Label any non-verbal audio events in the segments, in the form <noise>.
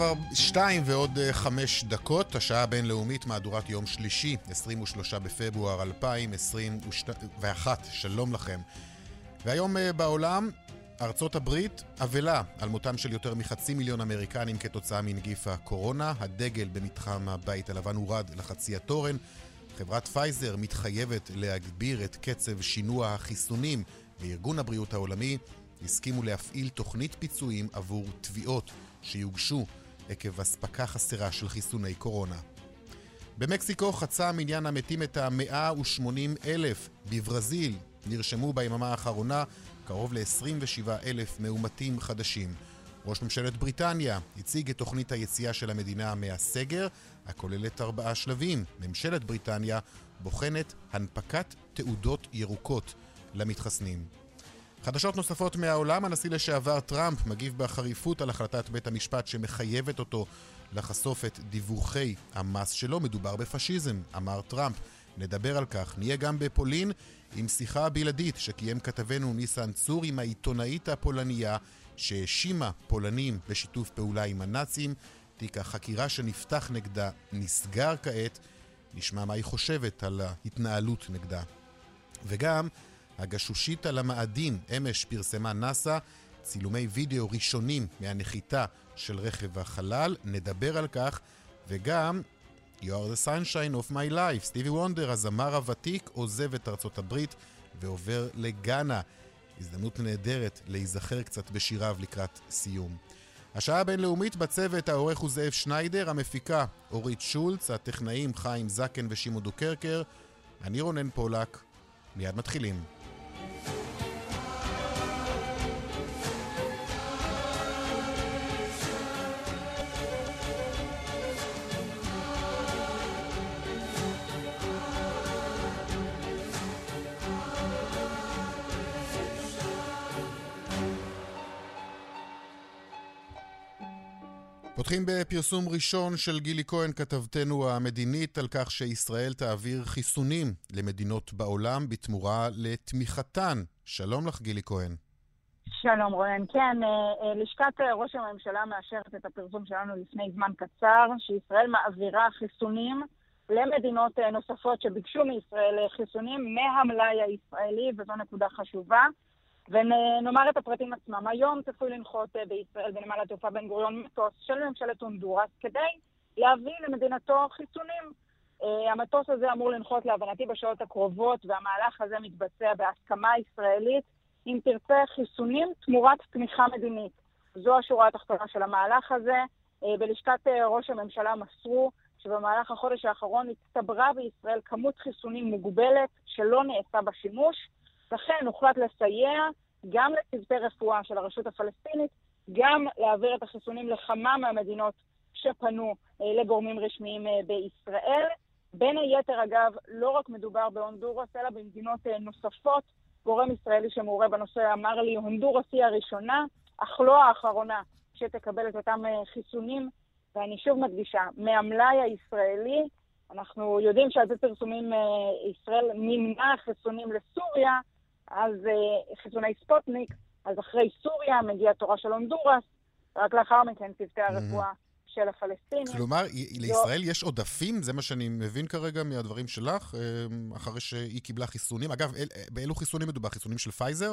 עכשיו שתיים ועוד אה, חמש דקות, השעה הבינלאומית, מהדורת יום שלישי, 23 בפברואר 2021. שלום לכם. והיום אה, בעולם, ארצות הברית אבלה על מותם של יותר מחצי מיליון אמריקנים כתוצאה מנגיף הקורונה. הדגל במתחם הבית הלבן הורד לחצי התורן. חברת פייזר מתחייבת להגביר את קצב שינוע החיסונים, וארגון הבריאות העולמי הסכימו להפעיל תוכנית פיצויים עבור תביעות שיוגשו עקב אספקה חסרה של חיסוני קורונה. במקסיקו חצה מניין המתים את ה-180 אלף. בברזיל נרשמו ביממה האחרונה קרוב ל-27 אלף מאומתים חדשים. ראש ממשלת בריטניה הציג את תוכנית היציאה של המדינה מהסגר, הכוללת ארבעה שלבים. ממשלת בריטניה בוחנת הנפקת תעודות ירוקות למתחסנים. חדשות נוספות מהעולם, הנשיא לשעבר טראמפ מגיב בחריפות על החלטת בית המשפט שמחייבת אותו לחשוף את דיווחי המס שלו. מדובר בפשיזם, אמר טראמפ. נדבר על כך. נהיה גם בפולין עם שיחה בלעדית שקיים כתבנו ניסן צור עם העיתונאית הפולניה שהאשימה פולנים בשיתוף פעולה עם הנאצים. תיק החקירה שנפתח נגדה נסגר כעת. נשמע מה היא חושבת על ההתנהלות נגדה. וגם הגשושית על המאדים, אמש פרסמה נאס"א צילומי וידאו ראשונים מהנחיתה של רכב החלל, נדבר על כך, וגם You are the sunshine of my life, סטיבי וונדר, הזמר הוותיק, עוזב את ארצות הברית ועובר לגאנה. הזדמנות נהדרת להיזכר קצת בשיריו לקראת סיום. השעה הבינלאומית בצוות העורך הוא זאב שניידר, המפיקה אורית שולץ, הטכנאים חיים זקן ושמעון דוקרקר, אני רונן פולק, מיד מתחילים. פותחים בפרסום ראשון של גילי כהן, כתבתנו המדינית, על כך שישראל תעביר חיסונים למדינות בעולם בתמורה לתמיכתן. שלום לך, גילי כהן. שלום רוען. כן, אה, אה, לשכת אה, ראש הממשלה מאשרת את הפרסום שלנו לפני זמן קצר, שישראל מעבירה חיסונים למדינות נוספות שביקשו מישראל חיסונים מהמלאי הישראלי, וזו נקודה חשובה. ונאמר את הפרטים עצמם. היום צפוי לנחות אה, בישראל בנמל התעופה בן גוריון מטוס של ממשלת הונדורס כדי להביא למדינתו חיסונים. Uh, המטוס הזה אמור לנחות להבנתי בשעות הקרובות, והמהלך הזה מתבצע בהסכמה ישראלית, אם תרצה חיסונים תמורת תמיכה מדינית. זו השורה התחתונה של המהלך הזה. Uh, בלשכת ראש הממשלה מסרו שבמהלך החודש האחרון הצטברה בישראל כמות חיסונים מוגבלת שלא נעשה בה שימוש. לכן הוחלט לסייע גם לצוותי רפואה של הרשות הפלסטינית, גם להעביר את החיסונים לכמה מהמדינות שפנו אה, לגורמים רשמיים אה, בישראל. בין היתר, אגב, לא רק מדובר בהונדורס, אלא במדינות אה, נוספות. גורם ישראלי שמעורה בנושא אמר לי, הונדורס היא הראשונה, אך לא האחרונה, שתקבל את אותם חיסונים. ואני שוב מדגישה, מהמלאי הישראלי, אנחנו יודעים שעל פי פרסומים ישראל מימנה חיסונים לסוריה, אז אה, חיסוני ספוטניק, אז אחרי סוריה מגיעה תורה של הונדורס, רק לאחר מכן צוותי הרפואה. של הפלסטינים. כלומר, לישראל יש עודפים, זה מה שאני מבין כרגע מהדברים שלך, אה, אחרי שהיא קיבלה חיסונים. אגב, אה, באילו חיסונים מדובר? חיסונים של פייזר?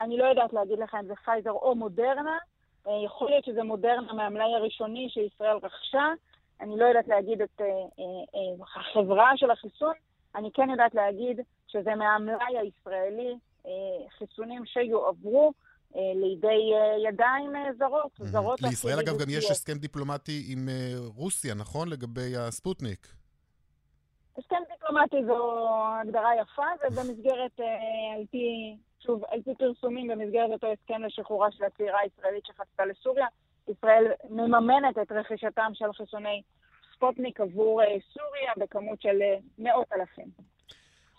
אני לא יודעת להגיד לך אם זה פייזר או מודרנה. יכול להיות שזה מודרנה מהמלאי הראשוני שישראל רכשה. אני לא יודעת להגיד את החברה של החיסון. אני כן יודעת להגיד שזה מהמלאי הישראלי, אה, חיסונים שיועברו אה, לידי אה, ידיים זרות, mm-hmm. זרות... לישראל אגב גם יש הסכם דיפלומטי עם רוסיה, נכון? לגבי הספוטניק. הסכם דיפלומטי זו הגדרה יפה, ובמסגרת, על פי, שוב, על פי פרסומים, במסגרת אותו הסכם לשחרורה של הצעירה הישראלית שחצתה לסוריה, ישראל מממנת את רכישתם של חיסוני ספוטניק עבור סוריה בכמות של מאות אלפים.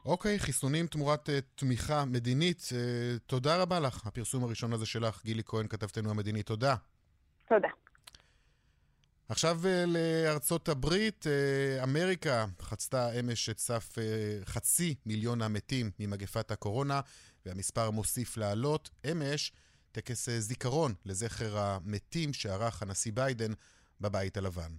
אוקיי, חיסונים תמורת uh, תמיכה מדינית. Uh, תודה רבה לך. הפרסום הראשון הזה שלך, גילי כהן, כתבתנו המדינית. תודה. תודה. עכשיו uh, לארצות הברית, uh, אמריקה חצתה אמש את סף uh, חצי מיליון המתים ממגפת הקורונה, והמספר מוסיף לעלות. אמש, טקס uh, זיכרון לזכר המתים שערך הנשיא ביידן בבית הלבן.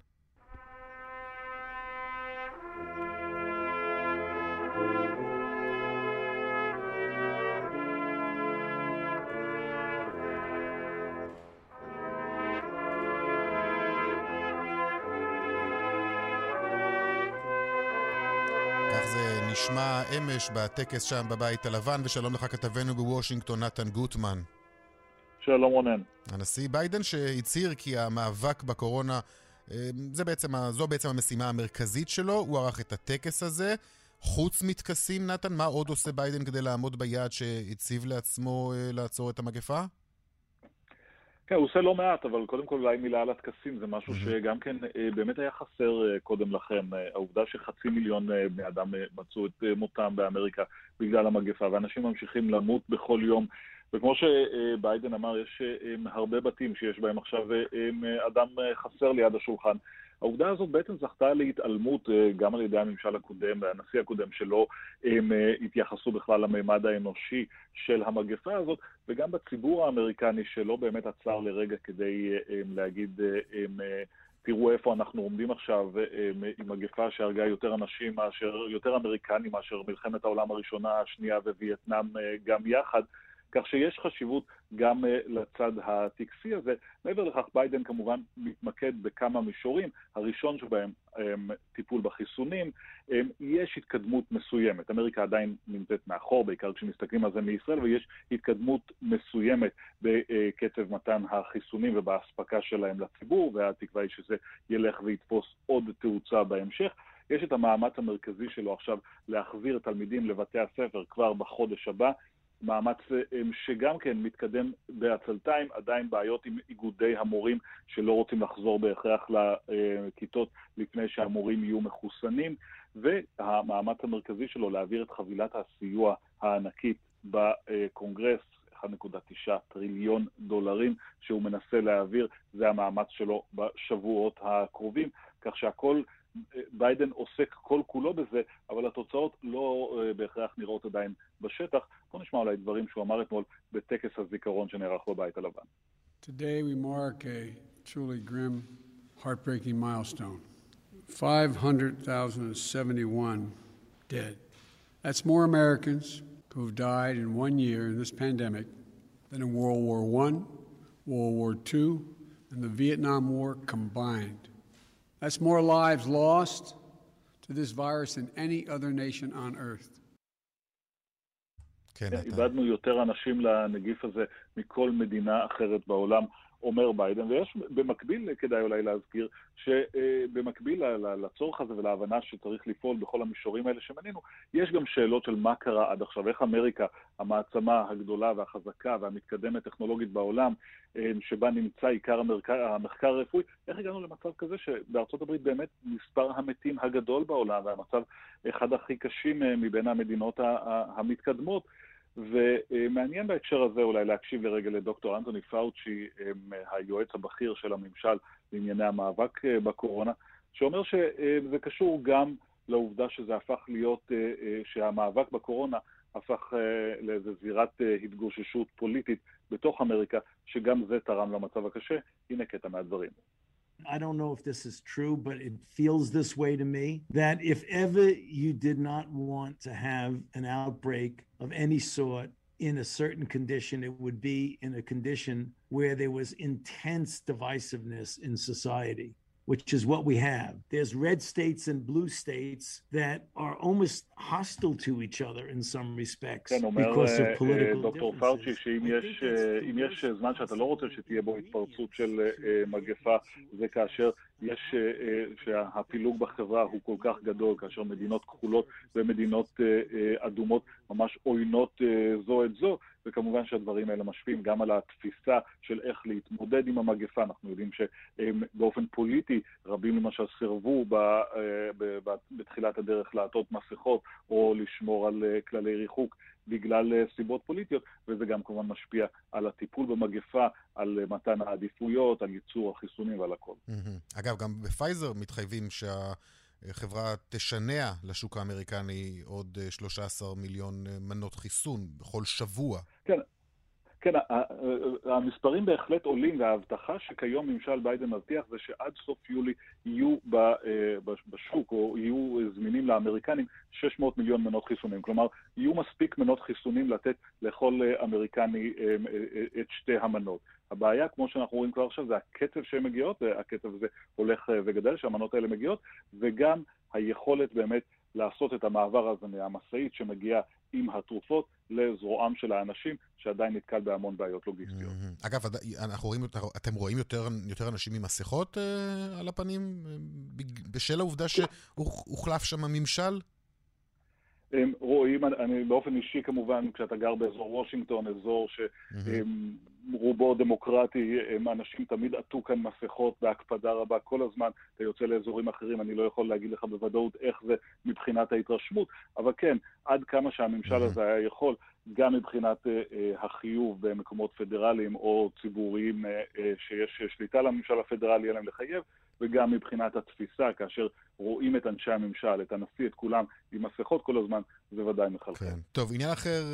נשמע אמש בטקס שם בבית הלבן, ושלום לך כתבנו בוושינגטון, נתן גוטמן. שלום רונן. הנשיא ביידן שהצהיר כי המאבק בקורונה, אה, זה בעצם, זו בעצם המשימה המרכזית שלו, הוא ערך את הטקס הזה. חוץ מטקסים, נתן, מה עוד עושה ביידן כדי לעמוד ביעד שהציב לעצמו אה, לעצור את המגפה? כן, הוא עושה לא מעט, אבל קודם כל אולי מילה על הטקסים, זה משהו שגם כן אה, באמת היה חסר אה, קודם לכן. אה, העובדה שחצי מיליון בני אדם מצאו את מותם באמריקה בגלל המגפה, ואנשים ממשיכים למות בכל יום. וכמו שביידן אמר, יש הרבה בתים שיש בהם עכשיו אדם חסר ליד השולחן. העובדה הזאת בעצם זכתה להתעלמות אה, גם על ידי הממשל הקודם והנשיא הקודם שלא הם אה, התייחסו בכלל לממד האנושי של המגפה הזאת, וגם בציבור האמריקני שלא באמת עצר לרגע כדי אה, להגיד תראו איפה אנחנו עומדים עכשיו עם מגפה שהרגה יותר אנשים מאשר, יותר אמריקנים מאשר מלחמת העולם הראשונה, השנייה ווייטנאם גם יחד. כך שיש חשיבות גם אה, לצד הטקסי הזה. מעבר לכך, ביידן כמובן מתמקד בכמה מישורים, הראשון שבהם הם, טיפול בחיסונים, הם, יש התקדמות מסוימת. אמריקה עדיין נמצאת מאחור, בעיקר כשמסתכלים על זה מישראל, ויש התקדמות מסוימת בקצב מתן החיסונים ובאספקה שלהם לציבור, והתקווה היא שזה ילך ויתפוס עוד תאוצה בהמשך. יש את המאמץ המרכזי שלו עכשיו להחזיר תלמידים לבתי הספר כבר בחודש הבא. מאמץ אה, שגם כן מתקדם בעצלתיים, עדיין בעיות עם איגודי המורים שלא רוצים לחזור בהכרח לכיתות לפני שהמורים יהיו מחוסנים, והמאמץ המרכזי שלו להעביר את חבילת הסיוע הענקית בקונגרס, 1.9 טריליון דולרים שהוא מנסה להעביר, זה המאמץ שלו בשבועות הקרובים, כך שהכל ביידן עוסק כל כולו בזה, אבל התוצאות לא uh, בהכרח נראות עדיין בשטח. בואו נשמע אולי דברים שהוא אמר אתמול בטקס הזיכרון שנערך בבית הלבן. Today we mark a truly grim, heartbreaking milestone. 500,071 dead. That's more Americans who have died in one year in this pandemic than in World War I, World War II, and the Vietnam War combined. That's more lives lost to this virus than any other nation on earth. כן, איבדנו יותר אנשים לנגיף הזה מכל מדינה אחרת בעולם. אומר ביידן, ויש במקביל, כדאי אולי להזכיר, שבמקביל לצורך הזה ולהבנה שצריך לפעול בכל המישורים האלה שמנינו, יש גם שאלות של מה קרה עד עכשיו, איך אמריקה, המעצמה הגדולה והחזקה והמתקדמת טכנולוגית בעולם, אה, שבה נמצא עיקר המחקר, המחקר הרפואי, איך הגענו למצב כזה שבארצות הברית באמת מספר המתים הגדול בעולם, והמצב אחד הכי קשים אה, מבין המדינות המתקדמות. ומעניין בהקשר הזה אולי להקשיב לרגע לדוקטור אנטוני פאוצ'י, היועץ הבכיר של הממשל לענייני המאבק אה, בקורונה, שאומר שזה קשור גם לעובדה שזה הפך להיות, אה, אה, שהמאבק בקורונה הפך לאיזו זירת התגוששות פוליטית בתוך אמריקה, שגם זה תרם למצב הקשה. הנה קטע מהדברים. I don't know if this is true, but it feels this way to me that if ever you did not want to have an outbreak of any sort in a certain condition, it would be in a condition where there was intense divisiveness in society which is what we have. There's red states and blue states that are almost hostile to each other in some respects because of political דוקטור פאוצ'י שאם יש, יש זמן שאתה לא רוצה שתהיה בו התפרצות של מגפה, זה כאשר יש, שהפילוג בחברה הוא כל כך גדול, כאשר מדינות כחולות ומדינות אדומות ממש עוינות זו את זו, וכמובן שהדברים האלה משפיעים גם על התפיסה של איך להתמודד עם המגפה. אנחנו יודעים שבאופן פוליטי רבים למשל סירבו בתחילת הדרך לעטות מסכות או לשמור על כללי ריחוק. בגלל אה, סיבות פוליטיות, וזה גם כמובן משפיע על הטיפול במגפה, על אה, מתן העדיפויות, על ייצור החיסונים ועל הכל. אגב, גם בפייזר מתחייבים שהחברה תשנע לשוק האמריקני עוד 13 אה, מיליון מנות חיסון בכל שבוע. כן, כן, המספרים בהחלט עולים, וההבטחה שכיום ממשל ביידן מבטיח זה שעד סוף יולי יהיו אה, בשוק, או יהיו זמינים לאמריקנים 600 מיליון מנות חיסונים. כלומר, יהיו מספיק מנות חיסונים לתת לכל אה, אמריקני אה, את שתי המנות. הבעיה, כמו שאנחנו רואים כבר עכשיו, זה הקצב שהן מגיעות, והקצב הזה הולך וגדל, שהמנות האלה מגיעות, וגם היכולת באמת לעשות את המעבר הזה מהמשאית שמגיעה עם התרופות לזרועם של האנשים, שעדיין נתקל בהמון בעיות לוגיסטיות. Mm-hmm. אגב, אנחנו רואים, אתם רואים יותר, יותר אנשים עם מסכות uh, על הפנים, uh, בשל העובדה שהוחלף שם הממשל? הם רואים, אני באופן אישי כמובן, כשאתה גר באזור וושינגטון, אזור שרובו דמוקרטי, אנשים תמיד עטו כאן מסכות בהקפדה רבה כל הזמן, אתה יוצא לאזורים אחרים, אני לא יכול להגיד לך בוודאות איך זה מבחינת ההתרשמות, אבל כן, עד כמה שהממשל הזה היה יכול, גם מבחינת uh, uh, החיוב במקומות פדרליים או ציבוריים uh, שיש שליטה לממשל הפדרלי עליהם לחייב, וגם מבחינת התפיסה, כאשר רואים את אנשי הממשל, את הנשיא, את כולם, עם מסכות כל הזמן, זה ודאי מחלחל. כן. טוב, עניין אחר,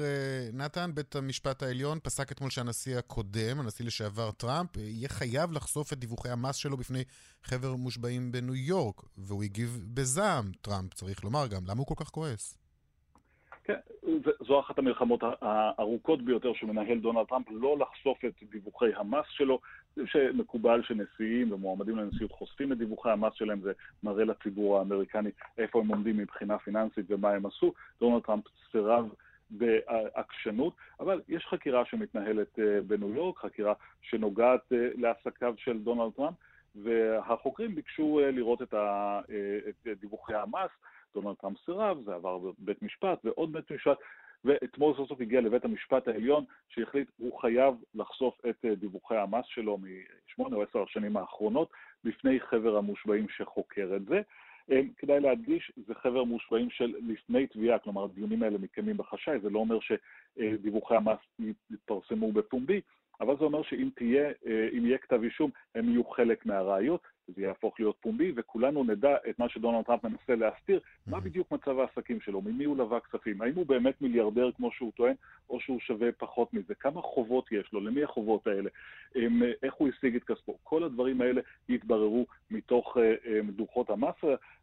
נתן, בית המשפט העליון פסק אתמול שהנשיא הקודם, הנשיא לשעבר טראמפ, יהיה חייב לחשוף את דיווחי המס שלו בפני חבר מושבעים בניו יורק, והוא הגיב בזעם, טראמפ, צריך לומר גם. למה הוא כל כך כועס? כן, זו אחת המלחמות הארוכות ביותר שמנהל דונלד טראמפ, לא לחשוף את דיווחי המס שלו, שמקובל שנשיאים ומועמדים לנשיאות חושפים את דיווחי המס שלהם, זה מראה לציבור האמריקני איפה הם עומדים מבחינה פיננסית ומה הם עשו. דונלד טראמפ סירב בעקשנות, אבל יש חקירה שמתנהלת אה, בניו יורק, חקירה שנוגעת אה, לעסקיו של דונלד טראמפ, והחוקרים ביקשו אה, לראות את, דיווחי המס. דונלד טראמפ סירב, זה עבר בבית משפט ועוד בית משפט, ואתמול סוף סוף הגיע לבית המשפט העליון שהחליט הוא חייב לחשוף את אה, דיווחי המס שלו משמונה או עשר השנים האחרונות בפני חבר המושבעים שחוקר את זה. אה, כדאי להדגיש, זה חבר מושבעים של לפני תביעה, כלומר הדיונים האלה מתקיימים בחשאי, זה לא אומר שדיווחי המס יתפרסמו בפומבי, אבל זה אומר שאם תהיה, אה, יהיה כתב אישום, הם יהיו חלק מהראיות, זה יהפוך להיות פומבי, וכולנו נדע את מה שדונלד טראמפ מנסה להסתיר, מה בדיוק מצב העסקים שלו, ממי הוא לווה כספים, האם הוא באמת מיליארדר כמו שהוא טוען, או שהוא שווה פחות מזה, כמה חובות יש לו, למי החובות האלה, איך הוא השיג את כספו, כל הדברים האלה יתבררו מתוך אה, אה, דוחות המס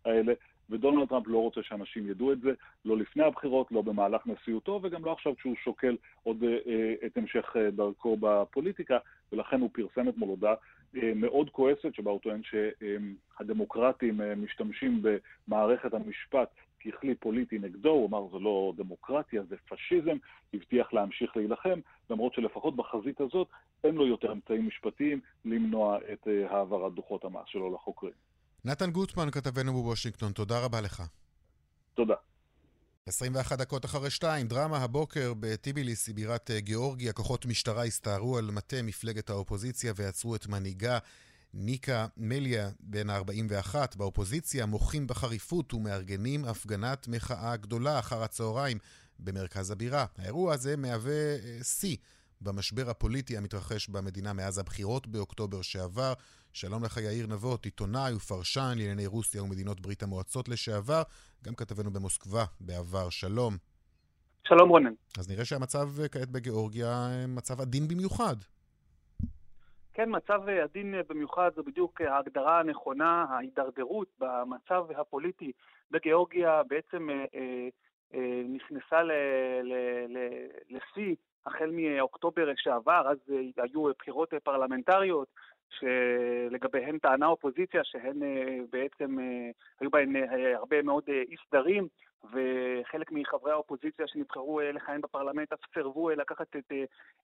האלה, ודונלד טראמפ לא רוצה שאנשים ידעו את זה, לא לפני הבחירות, לא במהלך נשיאותו, וגם לא עכשיו כשהוא שוקל עוד אה, את המשך דרכו בפוליטיקה, ולכן הוא פרסם אתמול הודעה אה, מאוד כועסת, שבה הוא טוען שהדמוקרטים אה, משתמשים במערכת המשפט ככלי פוליטי נגדו, הוא אמר זה לא דמוקרטיה, זה פשיזם, הבטיח להמשיך להילחם, למרות שלפחות בחזית הזאת אין לו יותר אמצעים משפטיים למנוע את אה, העברת דוחות המס שלו לחוקרים. נתן גוטמן, כתבנו בוושינגטון, תודה רבה לך. תודה. 21 דקות אחרי שתיים, דרמה הבוקר בטיביליס, בירת אה, גיאורגיה, כוחות משטרה הסתערו על מטה מפלגת האופוזיציה ועצרו את מנהיגה ניקה מליה, בן ה-41. באופוזיציה מוחים בחריפות ומארגנים הפגנת מחאה גדולה אחר הצהריים במרכז הבירה. האירוע הזה מהווה אה, שיא במשבר הפוליטי המתרחש במדינה מאז הבחירות באוקטובר שעבר. שלום לך יאיר נבות, עיתונאי ופרשן לענייני רוסיה ומדינות ברית המועצות לשעבר, גם כתבנו במוסקבה בעבר. שלום. שלום רונן. אז נראה שהמצב כעת בגיאורגיה אה, מצב עדין במיוחד. כן, מצב אה, עדין אה, במיוחד זו בדיוק ההגדרה הנכונה, ההידרדרות במצב הפוליטי בגיאורגיה בעצם אה, אה, נכנסה לשיא החל מאוקטובר שעבר, אז היו בחירות פרלמנטריות, שלגביהן טענה האופוזיציה שהן בעצם, היו בהן הרבה מאוד אי סדרים, וחלק מחברי האופוזיציה שנבחרו לכהן בפרלמנט אף סירבו לקחת את,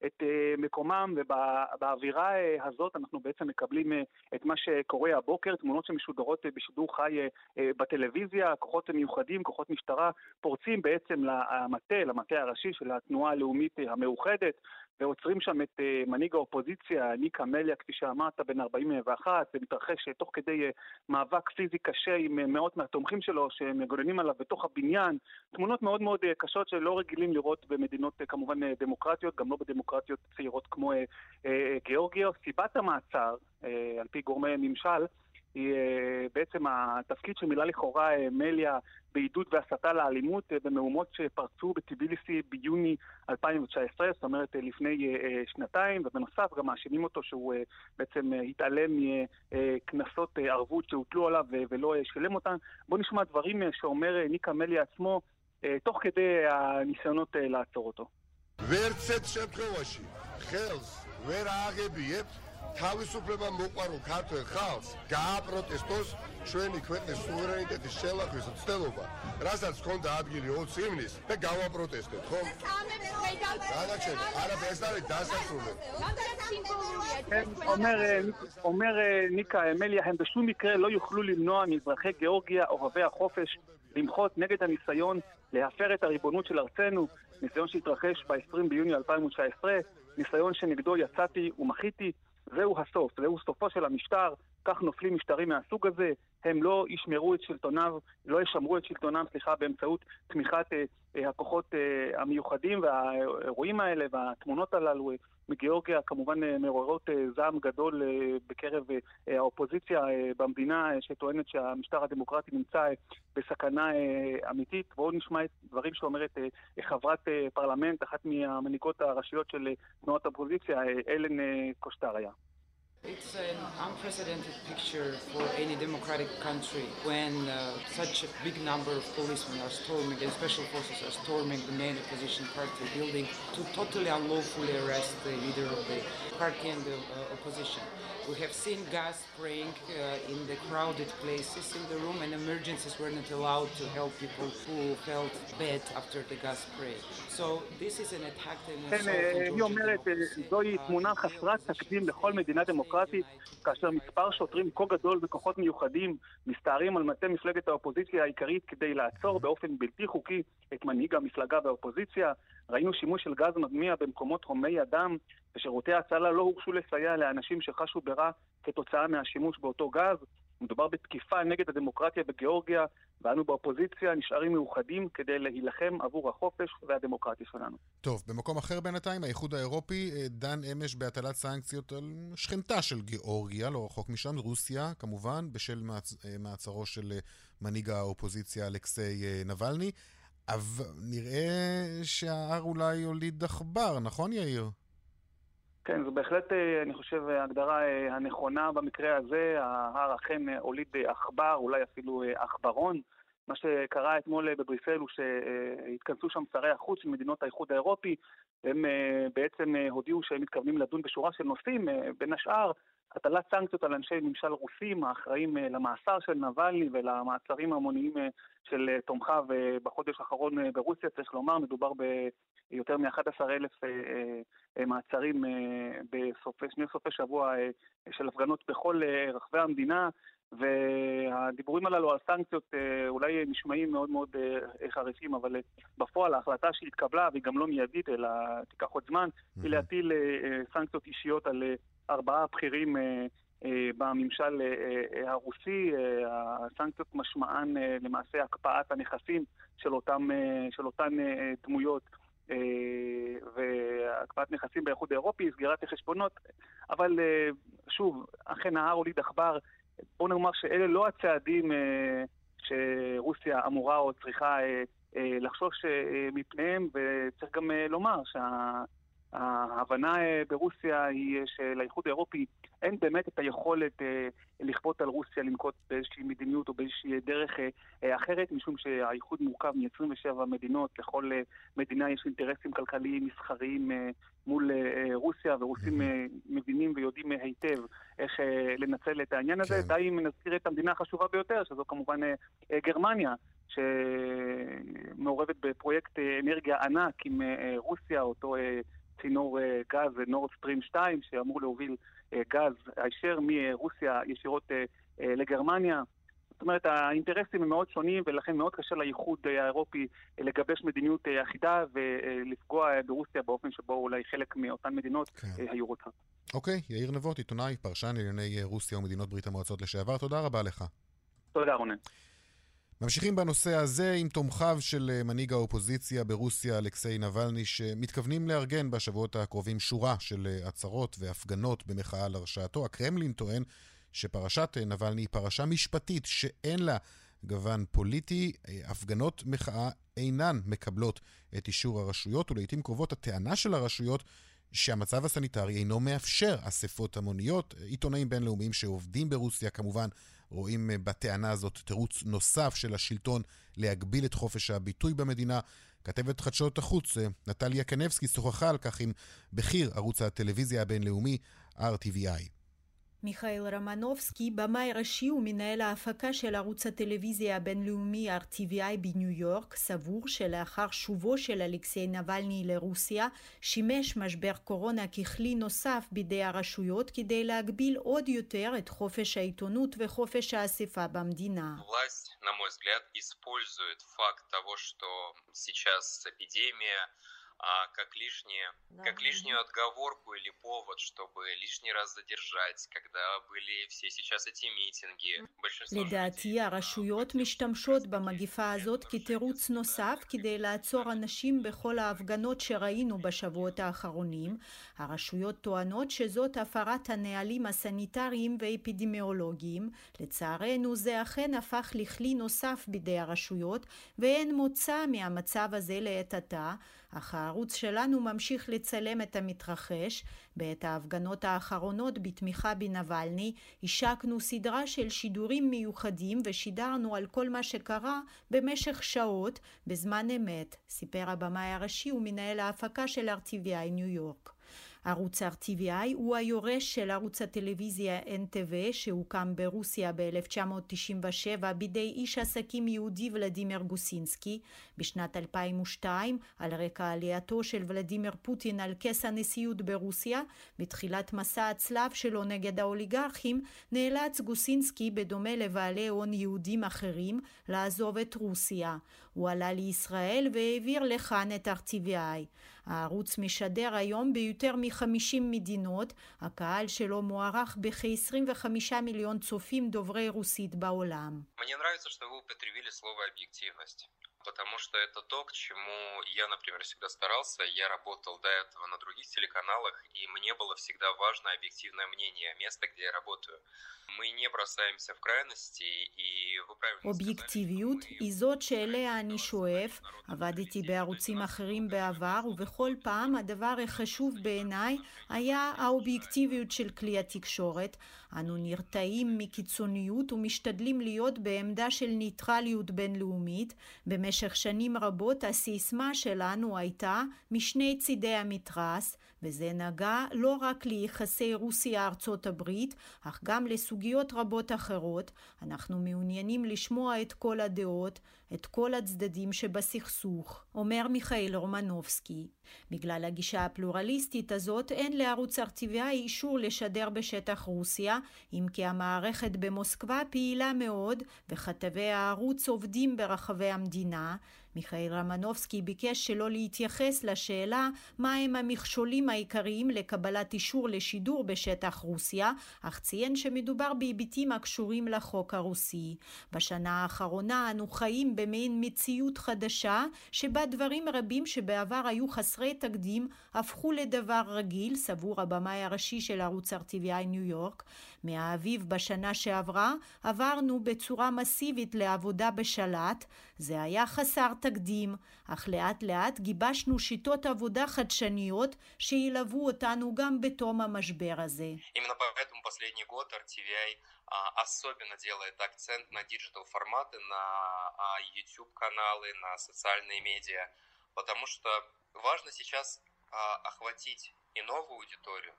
את מקומם, ובאווירה הזאת אנחנו בעצם מקבלים את מה שקורה הבוקר, תמונות שמשודרות בשידור חי בטלוויזיה, כוחות מיוחדים, כוחות משטרה, פורצים בעצם למטה, למטה הראשי של התנועה הלאומית המאוחדת, ועוצרים שם את uh, מנהיג האופוזיציה, ניקה מליה, כפי שאמרת, בן 41, זה מתרחש תוך כדי uh, מאבק פיזי קשה עם uh, מאות מהתומכים שלו שמגוננים עליו בתוך הבניין. תמונות מאוד מאוד uh, קשות שלא רגילים לראות במדינות uh, כמובן uh, דמוקרטיות, גם לא בדמוקרטיות צעירות כמו uh, uh, גיאורגיה. סיבת המעצר, uh, על פי גורמי ממשל, היא אה, בעצם התפקיד שמילא לכאורה אה, מליה בעידוד והסתה לאלימות אה, במהומות שפרצו בטיביליסי ביוני 2019, זאת אומרת לפני שנתיים, ובנוסף גם מאשימים אותו שהוא בעצם התעלם מקנסות ערבות שהוטלו עליו ולא שילם אותן. בואו נשמע דברים שאומר ניקה מליה עצמו תוך כדי הניסיונות לעצור אותו. Where შემთხვევაში ხელს ვერ ააღებიებთ თავისუფლება მოყვარულ ქართველ ხალხს გააპროტესტოს ჩვენი ქვეყნის სუვერენიტეტის შელახვის ცდელობა, რასაც ჰქონდა ადგილი 20 ივნისს და გავაპროტესტეთ, ხომ? განაჩენი, არა ეს არის დასასრული. אומר, אומר ניקה אמליה, הם בשום מקרה לא יוכלו למנוע מאזרחי גיאורגיה, אוהבי החופש, למחות נגד הניסיון להפר את הריבונות של ארצנו, ניסיון שהתרחש ב-20 ביוני 2019, ניסיון שנגדו יצאתי ומחיתי, זהו הסוף, זהו סופו של המשטר, כך נופלים משטרים מהסוג הזה, הם לא ישמרו את שלטונם, לא ישמרו את שלטונם, סליחה, באמצעות תמיכת אה, אה, הכוחות אה, המיוחדים והאירועים האלה והתמונות הללו אה, מגיאורגיה כמובן אה, מעוררות אה, זעם גדול אה, בקרב אה, האופוזיציה אה, במדינה אה, שטוענת שהמשטר הדמוקרטי נמצא אה, בסכנה אה, אמיתית. בואו נשמע את דברים שאומרת אה, חברת אה, פרלמנט, אחת מהמנהיגות הראשיות של אה, האופוזיציה, אה, אלן אה, קושטריה. It's an unprecedented picture for any democratic country when uh, such a big number of policemen are storming and special forces are storming the main opposition party building to totally unlawfully arrest the leader of the party and the uh, opposition. We have seen gas spraying uh, in the crowded places in the room and emergencies were not allowed to help people who felt bad after the gas spray. So this is an attack that כן, היא אומרת, זוהי תמונה חסרת תקדים לכל מדינה דמוקרטית, כאשר מספר שוטרים כה גדול וכוחות מיוחדים מסתערים על מטה מפלגת האופוזיציה העיקרית כדי לעצור באופן בלתי חוקי את מנהיג המפלגה והאופוזיציה. ראינו שימוש של גז מדמיע במקומות הומי אדם, ושירותי ההצלה לא הורשו לסייע לאנשים שחשו ברע כתוצאה מהשימוש באותו גז. מדובר בתקיפה נגד הדמוקרטיה בגיאורגיה, ואנו באופוזיציה נשארים מאוחדים כדי להילחם עבור החופש והדמוקרטיה שלנו. טוב, במקום אחר בינתיים, האיחוד האירופי דן אמש בהטלת סנקציות על שכנתה של גיאורגיה, לא רחוק משם, רוסיה כמובן, בשל מעצ... מעצרו של מנהיג האופוזיציה אלכסיי נבלני. אבל נראה שההר אולי הוליד עכבר, נכון יאיר? כן, זו בהחלט, אני חושב, ההגדרה הנכונה במקרה הזה. ההר אכן הוליד עכבר, אולי אפילו עכברון. מה שקרה אתמול בבריסל הוא שהתכנסו שם שרי החוץ של מדינות האיחוד האירופי. הם בעצם הודיעו שהם מתכוונים לדון בשורה של נושאים, בין השאר הטלת סנקציות על אנשי ממשל רוסים האחראים למאסר של נבלני ולמעצרים ההמוניים של תומכיו בחודש האחרון ברוסיה. צריך לומר, מדובר ביותר מ-11 אלף מעצרים בשני סופי שבוע של הפגנות בכל רחבי המדינה. והדיבורים הללו על סנקציות אולי נשמעים מאוד מאוד חריפים, אבל בפועל ההחלטה שהתקבלה, והיא גם לא מיידית, אלא תיקח עוד זמן, היא להטיל סנקציות אישיות על ארבעה בכירים בממשל הרוסי. הסנקציות משמען למעשה הקפאת הנכסים של, אותם, של אותן דמויות. והקפאת נכסים באיחוד האירופי, סגירת החשבונות, אבל שוב, אכן ההר הוליד עכבר. בואו נאמר שאלה לא הצעדים שרוסיה אמורה או צריכה לחשוש מפניהם, וצריך גם לומר שה... ההבנה ברוסיה היא שלאיחוד האירופי אין באמת את היכולת לכפות על רוסיה לנקוט באיזושהי מדיניות או באיזושהי דרך אחרת, משום שהאיחוד מורכב מ-27 מדינות, לכל מדינה יש אינטרסים כלכליים מסחריים מול רוסיה, ורוסים מבינים ויודעים היטב איך איך לנצל את העניין הזה. כן. די אם נזכיר את המדינה החשובה ביותר, שזו כמובן גרמניה, שמעורבת בפרויקט אנרגיה ענק עם רוסיה, אותו צינור גז נורד סטרים 2, שאמור להוביל גז הישר מרוסיה ישירות לגרמניה. זאת אומרת, האינטרסים הם מאוד שונים, ולכן מאוד קשה לאיחוד האירופי לגבש מדיניות אחידה ולפגוע ברוסיה באופן שבו אולי חלק מאותן מדינות כן. היו רוצות. אוקיי, יאיר נבות, עיתונאי, פרשן לענייני רוסיה ומדינות ברית המועצות לשעבר, תודה רבה לך. תודה, רונן. ממשיכים בנושא הזה עם תומכיו של מנהיג האופוזיציה ברוסיה, אלכסיי נבלני, שמתכוונים לארגן בשבועות הקרובים שורה של עצרות והפגנות במחאה על הרשעתו. הקרמלין טוען שפרשת נבלני היא פרשה משפטית שאין לה גוון פוליטי. הפגנות מחאה אינן מקבלות את אישור הרשויות, ולעיתים קרובות הטענה של הרשויות שהמצב הסניטרי אינו מאפשר אספות המוניות. עיתונאים בינלאומיים שעובדים ברוסיה כמובן רואים בטענה הזאת תירוץ נוסף של השלטון להגביל את חופש הביטוי במדינה. כתבת חדשות החוץ נטליה קנבסקי שוחחה על כך עם בכיר ערוץ הטלוויזיה הבינלאומי RTVI. מיכאל רמנובסקי, במאי ראשי ומנהל ההפקה של ערוץ הטלוויזיה הבינלאומי RTVI בניו יורק, סבור שלאחר שובו של אלכסיי נבלני לרוסיה, שימש משבר קורונה ככלי נוסף בידי הרשויות כדי להגביל עוד יותר את חופש העיתונות וחופש האספה במדינה. на мой взгляд, использует факт того, что сейчас эпидемия а как лишнее, да. как лишнюю отговорку или повод, чтобы лишний раз задержать, когда были все сейчас эти митинги. לדעתי הרשויות משתמשות במגיפה הזאת כתירוץ נוסף כדי לעצור אנשים בכל ההפגנות שראינו בשבועות האחרונים. הרשויות טוענות שזאת הפרת הנהלים הסניטריים והאפידמיולוגיים. לצערנו זה אכן הפך לכלי נוסף בידי הרשויות ואין מוצא מהמצב הזה לעת עתה. אך הערוץ שלנו ממשיך לצלם את המתרחש. בעת ההפגנות האחרונות בתמיכה בנבלני השקנו סדרה של שידורים מיוחדים ושידרנו על כל מה שקרה במשך שעות בזמן אמת, סיפר הבמאי הראשי ומנהל ההפקה של RTVI ניו יורק. ערוץ RTVI הוא היורש של ערוץ הטלוויזיה NTV שהוקם ברוסיה ב-1997 בידי איש עסקים יהודי ולדימיר גוסינסקי. בשנת 2002 על רקע עלייתו של ולדימיר פוטין על כס הנשיאות ברוסיה בתחילת מסע הצלב שלו נגד האוליגרכים נאלץ גוסינסקי בדומה לבעלי הון יהודים אחרים לעזוב את רוסיה הוא עלה לישראל והעביר לכאן את RTVI הערוץ משדר היום ביותר מ-50 מדינות, הקהל שלו מוערך בכ-25 מיליון צופים דוברי רוסית בעולם. потому что это то, к чему я, например, всегда старался. Я работал до этого на других телеканалах, и мне было всегда важно объективное мнение места, где я работаю. Мы не бросаемся в крайности, и вы правильно אובייקטיביות היא זאת שאליה אני שואף. עבדתי בערוצים אחרים בעבר, ובכל פעם הדבר החשוב בעיניי היה האובייקטיביות של כלי התקשורת. אנו נרתעים מקיצוניות ומשתדלים להיות בעמדה של ניטרליות בינלאומית. במשך שנים רבות הסיסמה שלנו הייתה משני צידי המתרס, וזה נגע לא רק ליחסי רוסיה-ארצות הברית, אך גם לסוגיות רבות אחרות. אנחנו מעוניינים לשמוע את כל הדעות, את כל הצדדים שבסכסוך, אומר מיכאל רומנובסקי. בגלל הגישה הפלורליסטית הזאת אין לערוץ ארטיביה אישור לשדר בשטח רוסיה, אם כי המערכת במוסקבה פעילה מאוד וכתבי הערוץ עובדים ברחבי המדינה. מיכאל רמנובסקי ביקש שלא להתייחס לשאלה מהם המכשולים העיקריים לקבלת אישור לשידור בשטח רוסיה, אך ציין שמדובר בהיבטים הקשורים לחוק הרוסי. בשנה האחרונה אנו חיים במעין מציאות חדשה, שבה דברים רבים שבעבר היו חסרי תקדים הפכו לדבר רגיל, סבור הבמאי הראשי של ערוץ RTVI ניו יורק. מהאביב בשנה שעברה עברנו בצורה מסיבית לעבודה בשלט, זה היה חסר תקדים, אך לאט לאט גיבשנו שיטות עבודה חדשניות שילוו אותנו גם בתום המשבר הזה. особенно делает акцент на диджитал форматы, на YouTube каналы, на социальные медиа, потому что важно сейчас охватить и новую аудиторию,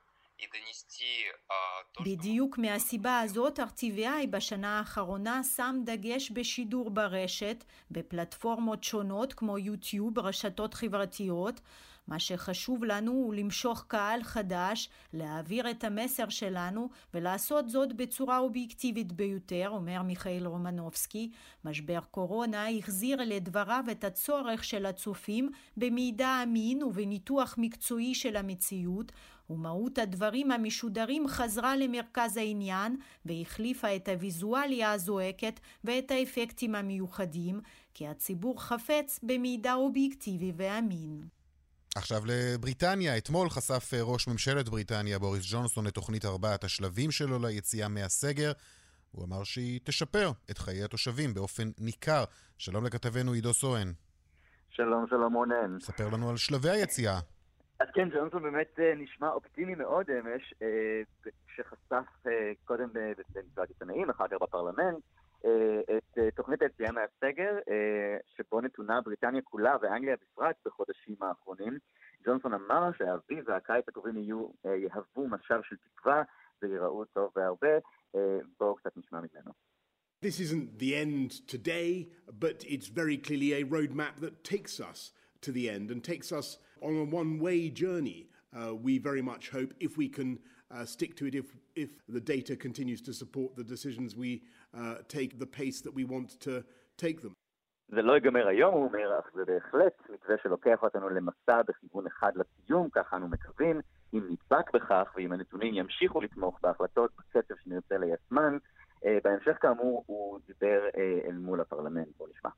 בדיוק מהסיבה הזאת RTVI בשנה האחרונה שם דגש בשידור ברשת, בפלטפורמות שונות כמו יוטיוב, רשתות חברתיות. מה שחשוב לנו הוא למשוך קהל חדש, להעביר את המסר שלנו ולעשות זאת בצורה אובייקטיבית ביותר, אומר מיכאל רומנובסקי. משבר קורונה החזיר לדבריו את הצורך של הצופים במידע אמין ובניתוח מקצועי של המציאות, ומהות הדברים המשודרים חזרה למרכז העניין והחליפה את הוויזואליה הזועקת ואת האפקטים המיוחדים, כי הציבור חפץ במידע אובייקטיבי ואמין. עכשיו לבריטניה, אתמול חשף אה, ראש ממשלת בריטניה בוריס ג'ונסון את תוכנית ארבעת השלבים שלו ליציאה מהסגר. הוא אמר שהיא תשפר את חיי התושבים באופן ניכר. שלום לכתבנו עידו סואן. שלום, שלום רונן. ספר לנו על שלבי היציאה. אז כן, ג'ונסון באמת אה, נשמע אופטימי מאוד אמש, אה, שחשף קודם במסיבת עיתונאים, אחר כך בפרלמנט, את תוכנית היציאה מהסגר, שבו נתונה בריטניה כולה ואנגליה בפרט בחודשים האחרונים. ג'ונסון אמר שהאביב והקיץ הקרובים יהיו, יהוו משב של תקווה וייראו טוב והרבה. בואו קצת נשמע ממנו. This isn't the end today, but it's very clearly a roadmap that takes us to the end and takes us on a one way journey. Uh, we very much hope if we can uh, stick to it, if, if the data continues to support the decisions we uh, take, the pace that we want to take them. זה לא ייגמר היום, הוא אומר, אך זה בהחלט מתווה שלוקח אותנו למסע בכיוון אחד לסיום, ככה אנו מקווים. אם נדבק בכך ואם הנתונים ימשיכו לתמוך בהחלטות בקצב שנרצה ליישמן, בהמשך כאמור הוא דיבר אל מול הפרלמנט, בואו נשמע.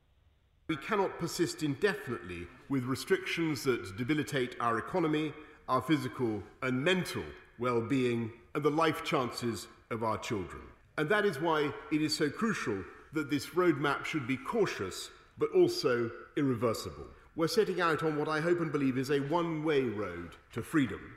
We cannot persist indefinitely with restrictions that debilitate our economy, our physical and mental well being, and the life chances of our children. And that is why it is so crucial that this roadmap should be cautious but also irreversible. We're setting out on what I hope and believe is a one way road to freedom.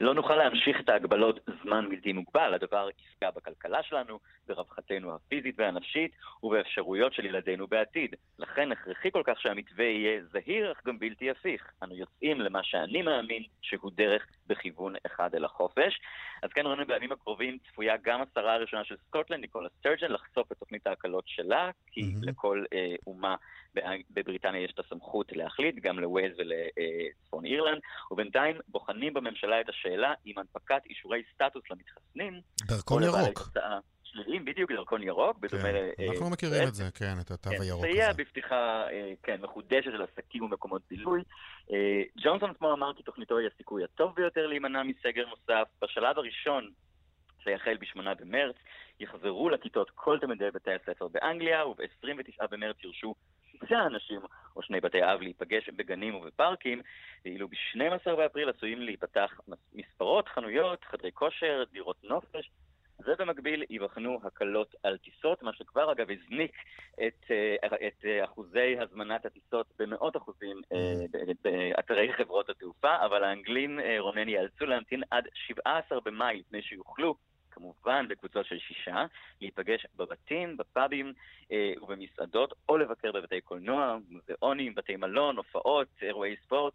לא נוכל להמשיך את ההגבלות זמן בלתי מוגבל, הדבר יפגע בכלכלה שלנו, ברווחתנו הפיזית והנפשית ובאפשרויות של ילדינו בעתיד. לכן הכרחי כל כך שהמתווה יהיה זהיר אך גם בלתי הפיך. אנו יוצאים למה שאני מאמין שהוא דרך בכיוון אחד אל החופש. אז כן, ראינו בימים הקרובים צפויה גם השרה הראשונה של סקוטלנד, ניקולה סטרג'ן, לחשוף את תוכנית ההקלות שלה, כי אמממ. לכל אה, אומה בבריטניה יש את הסמכות להחליט, גם לווייז ולצפון אירלנד, ובינתיים בוחנים בממשלה את השאלה אם הנפקת אישורי סטטוס למתחסנים, דרכון ירוק. שליליים, בדיוק דרכון ירוק, בדומה כן. ל... אנחנו מכירים את זה, כן, את התו כן, הירוק הזה. סייע בפתיחה, כן, מחודשת של עסקים ומקומות בילוי. ג'ונסון עצמו אמר כי תוכניתו היא הסיכוי הטוב ביותר להימנע מסגר נוסף. בשלב הראשון, זה יחל ב-8 במרץ, יחזרו לכיתות כל תלמידי בתי הספר באנגליה, וב-29 במרץ ירשו שישה אנשים או שני בתי אב להיפגש בגנים ובפארקים, ואילו ב-12 באפריל עשויים להיפתח מספרות, חנויות, חדרי כושר, דירות נופש. ובמקביל ייבחנו הקלות על טיסות, מה שכבר אגב הזניק את, את אחוזי הזמנת הטיסות במאות אחוזים באתרי חברות התעופה, אבל האנגלים, רונן, ייאלצו להמתין עד 17 במאי לפני שיוכלו כמובן בקבוצות של שישה, להיפגש בבתים, בפאבים אה, ובמסעדות, או לבקר בבתי קולנוע, מוזיאונים, בתי מלון, הופעות, אירועי ספורט.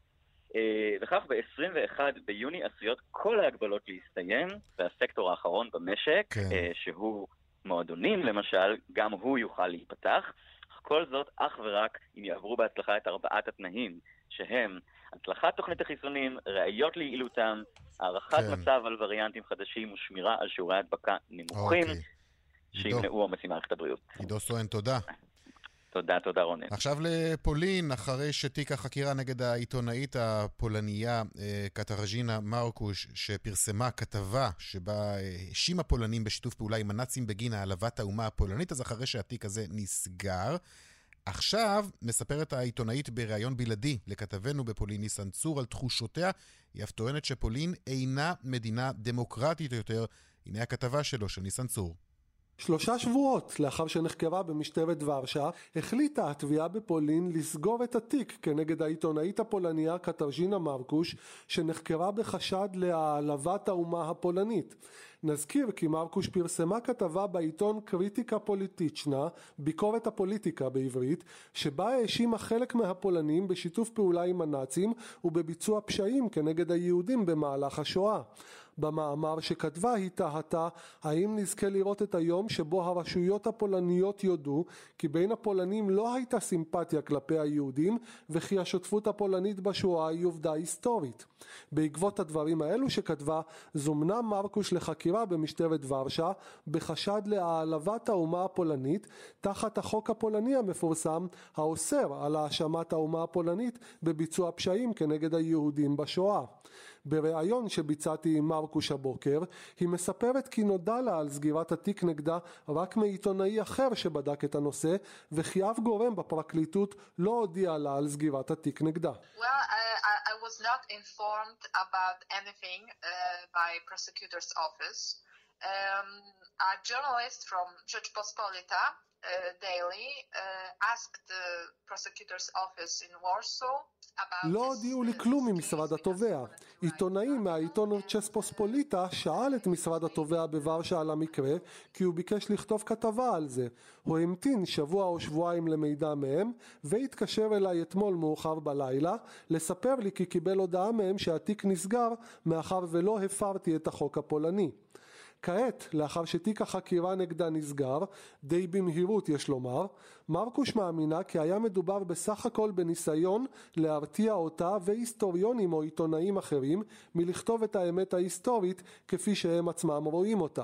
אה, וכך ב-21 ביוני עשויות כל ההגבלות להסתיים, והסקטור האחרון במשק, כן. אה, שהוא מועדונים למשל, גם הוא יוכל להיפתח. כל זאת אך ורק אם יעברו בהצלחה את ארבעת התנאים, שהם הצלחת תוכנית החיסונים, ראיות ליעילותם, הערכת כן. מצב על וריאנטים חדשים ושמירה על שיעורי הדבקה נמוכים, אוקיי. שימנעו עומס ממערכת הבריאות. עידו סואן, תודה. תודה, תודה רונן. עכשיו לפולין, אחרי שתיק החקירה נגד העיתונאית הפולניה אה, קטרג'ינה מרקוש, שפרסמה כתבה שבה האשימה פולנים בשיתוף פעולה עם הנאצים בגין העלבת האומה הפולנית, אז אחרי שהתיק הזה נסגר, עכשיו מספרת העיתונאית בריאיון בלעדי לכתבנו בפולין ניסן צור על תחושותיה. היא אף טוענת שפולין אינה מדינה דמוקרטית יותר. הנה הכתבה שלו של ניסן צור. שלושה שבועות לאחר שנחקרה במשטרת ורשה, החליטה התביעה בפולין לסגור את התיק כנגד העיתונאית הפולניה קטרג'ינה מרקוש, שנחקרה בחשד להעלבת האומה הפולנית. נזכיר כי מרקוש פרסמה כתבה בעיתון קריטיקה פוליטיצ'נה, ביקורת הפוליטיקה בעברית, שבה האשימה חלק מהפולנים בשיתוף פעולה עם הנאצים ובביצוע פשעים כנגד היהודים במהלך השואה. במאמר שכתבה היא תהתה האם נזכה לראות את היום שבו הרשויות הפולניות יודו כי בין הפולנים לא הייתה סימפתיה כלפי היהודים וכי השותפות הפולנית בשואה היא עובדה היסטורית. בעקבות הדברים האלו שכתבה זומנה מרקוש לחקירה במשטרת ורשה בחשד להעלבת האומה הפולנית תחת החוק הפולני המפורסם האוסר על האשמת האומה הפולנית בביצוע פשעים כנגד היהודים בשואה. בריאיון שביצעתי עם מרקוש הבוקר, היא מספרת כי נודע לה על סגירת התיק נגדה רק מעיתונאי אחר שבדק את הנושא, וכי אף גורם בפרקליטות לא הודיע לה על סגירת התיק נגדה. Well, I, I was not informed about anything uh, by prosecutor's office. Um, a journalist from Rzeczpospolita uh, Daily uh, asked the prosecutor's office in Warsaw לא הודיעו לי כלום ממשרד התובע. עיתונאי מהעיתון צ'ספוספוליטה שאל את משרד התובע בוורשה על המקרה כי הוא ביקש לכתוב כתבה על זה. הוא המתין שבוע או שבועיים למידע מהם והתקשר אליי אתמול מאוחר בלילה לספר לי כי קיבל הודעה מהם שהתיק נסגר מאחר ולא הפרתי את החוק הפולני. כעת, לאחר שתיק החקירה נגדה נסגר, די במהירות יש לומר, מרקוש מאמינה כי היה מדובר בסך הכל בניסיון להרתיע אותה והיסטוריונים או עיתונאים אחרים מלכתוב את האמת ההיסטורית כפי שהם עצמם רואים אותה.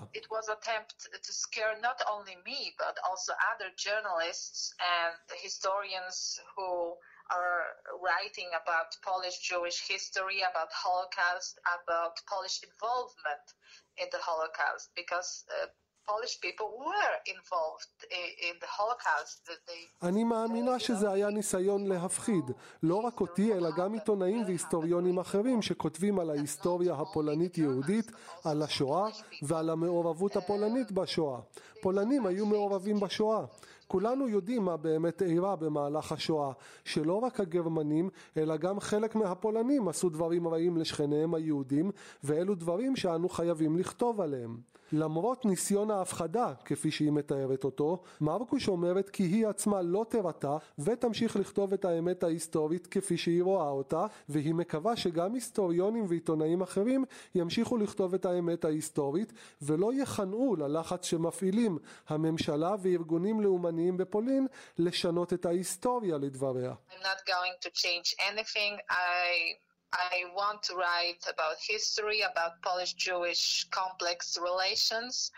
About Polish about Holocaust, about in the Holocaust, because uh, Polish people were involved in the Holocaust. They... אני מאמינה שזה היה ניסיון להפחיד, לא רק אותי, אלא גם עיתונאים והיסטוריונים אחרים שכותבים על ההיסטוריה הפולנית-יהודית, על השואה ועל המעורבות הפולנית בשואה. פולנים היו מעורבים בשואה. כולנו יודעים מה באמת אירע במהלך השואה, שלא רק הגרמנים, אלא גם חלק מהפולנים עשו דברים רעים לשכניהם היהודים, ואלו דברים שאנו חייבים לכתוב עליהם. למרות ניסיון ההפחדה, כפי שהיא מתארת אותו, מרקוש אומרת כי היא עצמה לא תירתע ותמשיך לכתוב את האמת ההיסטורית כפי שהיא רואה אותה, והיא מקווה שגם היסטוריונים ועיתונאים אחרים ימשיכו לכתוב את האמת ההיסטורית, ולא יכנעו ללחץ שמפעילים הממשלה וארגונים לאומניים בפולין לשנות את ההיסטוריה לדבריה. I'm not going to I want to write about history, about Polish-Jewish complex relations,